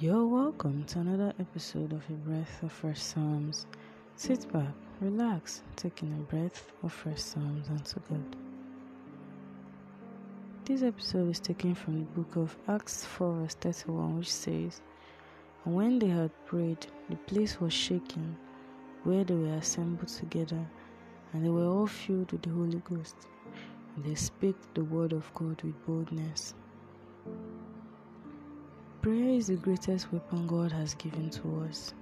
You're welcome to another episode of A Breath of Fresh Psalms. Sit back, relax, taking a breath of fresh Psalms unto God. This episode is taken from the book of Acts 4, verse 31, which says, And when they had prayed, the place was shaken where they were assembled together, and they were all filled with the Holy Ghost, and they spake the word of God with boldness. Prayer is the greatest weapon God has given to us.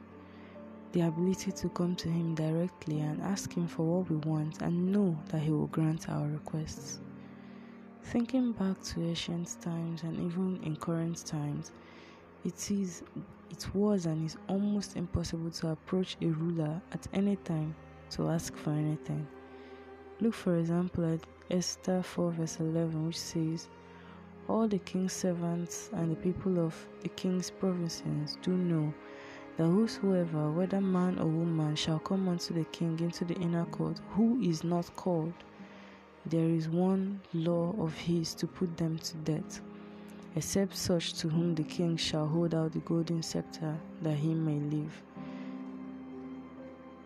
The ability to come to Him directly and ask Him for what we want and know that He will grant our requests. Thinking back to ancient times and even in current times, it is it was and is almost impossible to approach a ruler at any time to ask for anything. Look for example at Esther 4 verse 11 which says all the king's servants and the people of the king's provinces do know that whosoever, whether man or woman, shall come unto the king into the inner court, who is not called, there is one law of his to put them to death, except such to whom the king shall hold out the golden scepter, that he may live.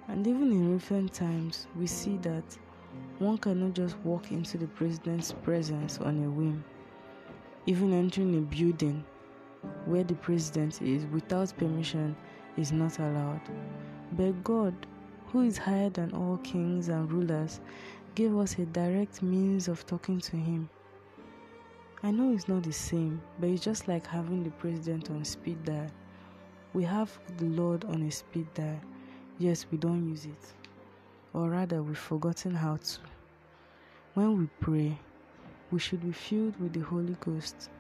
And even in recent times, we see that one cannot just walk into the president's presence on a whim even entering a building where the president is without permission is not allowed. But God, who is higher than all kings and rulers, gave us a direct means of talking to Him. I know it's not the same, but it's just like having the president on speed dial. We have the Lord on a speed dial, yes, we don't use it, or rather, we've forgotten how to. When we pray, we should be filled with the Holy Ghost,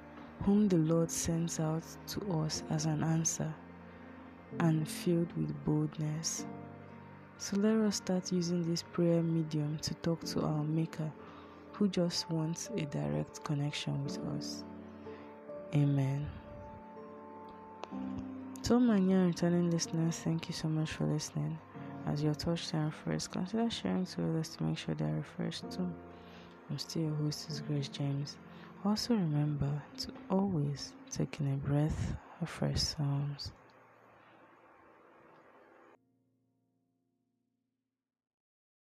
whom the Lord sends out to us as an answer, and filled with boldness. So let us start using this prayer medium to talk to our Maker, who just wants a direct connection with us. Amen. To my new returning listeners, thank you so much for listening. As your touch time first, consider sharing to others to make sure they are refreshed too. I'm still your host, Grace James. Also, remember to always take in a breath of fresh Psalms.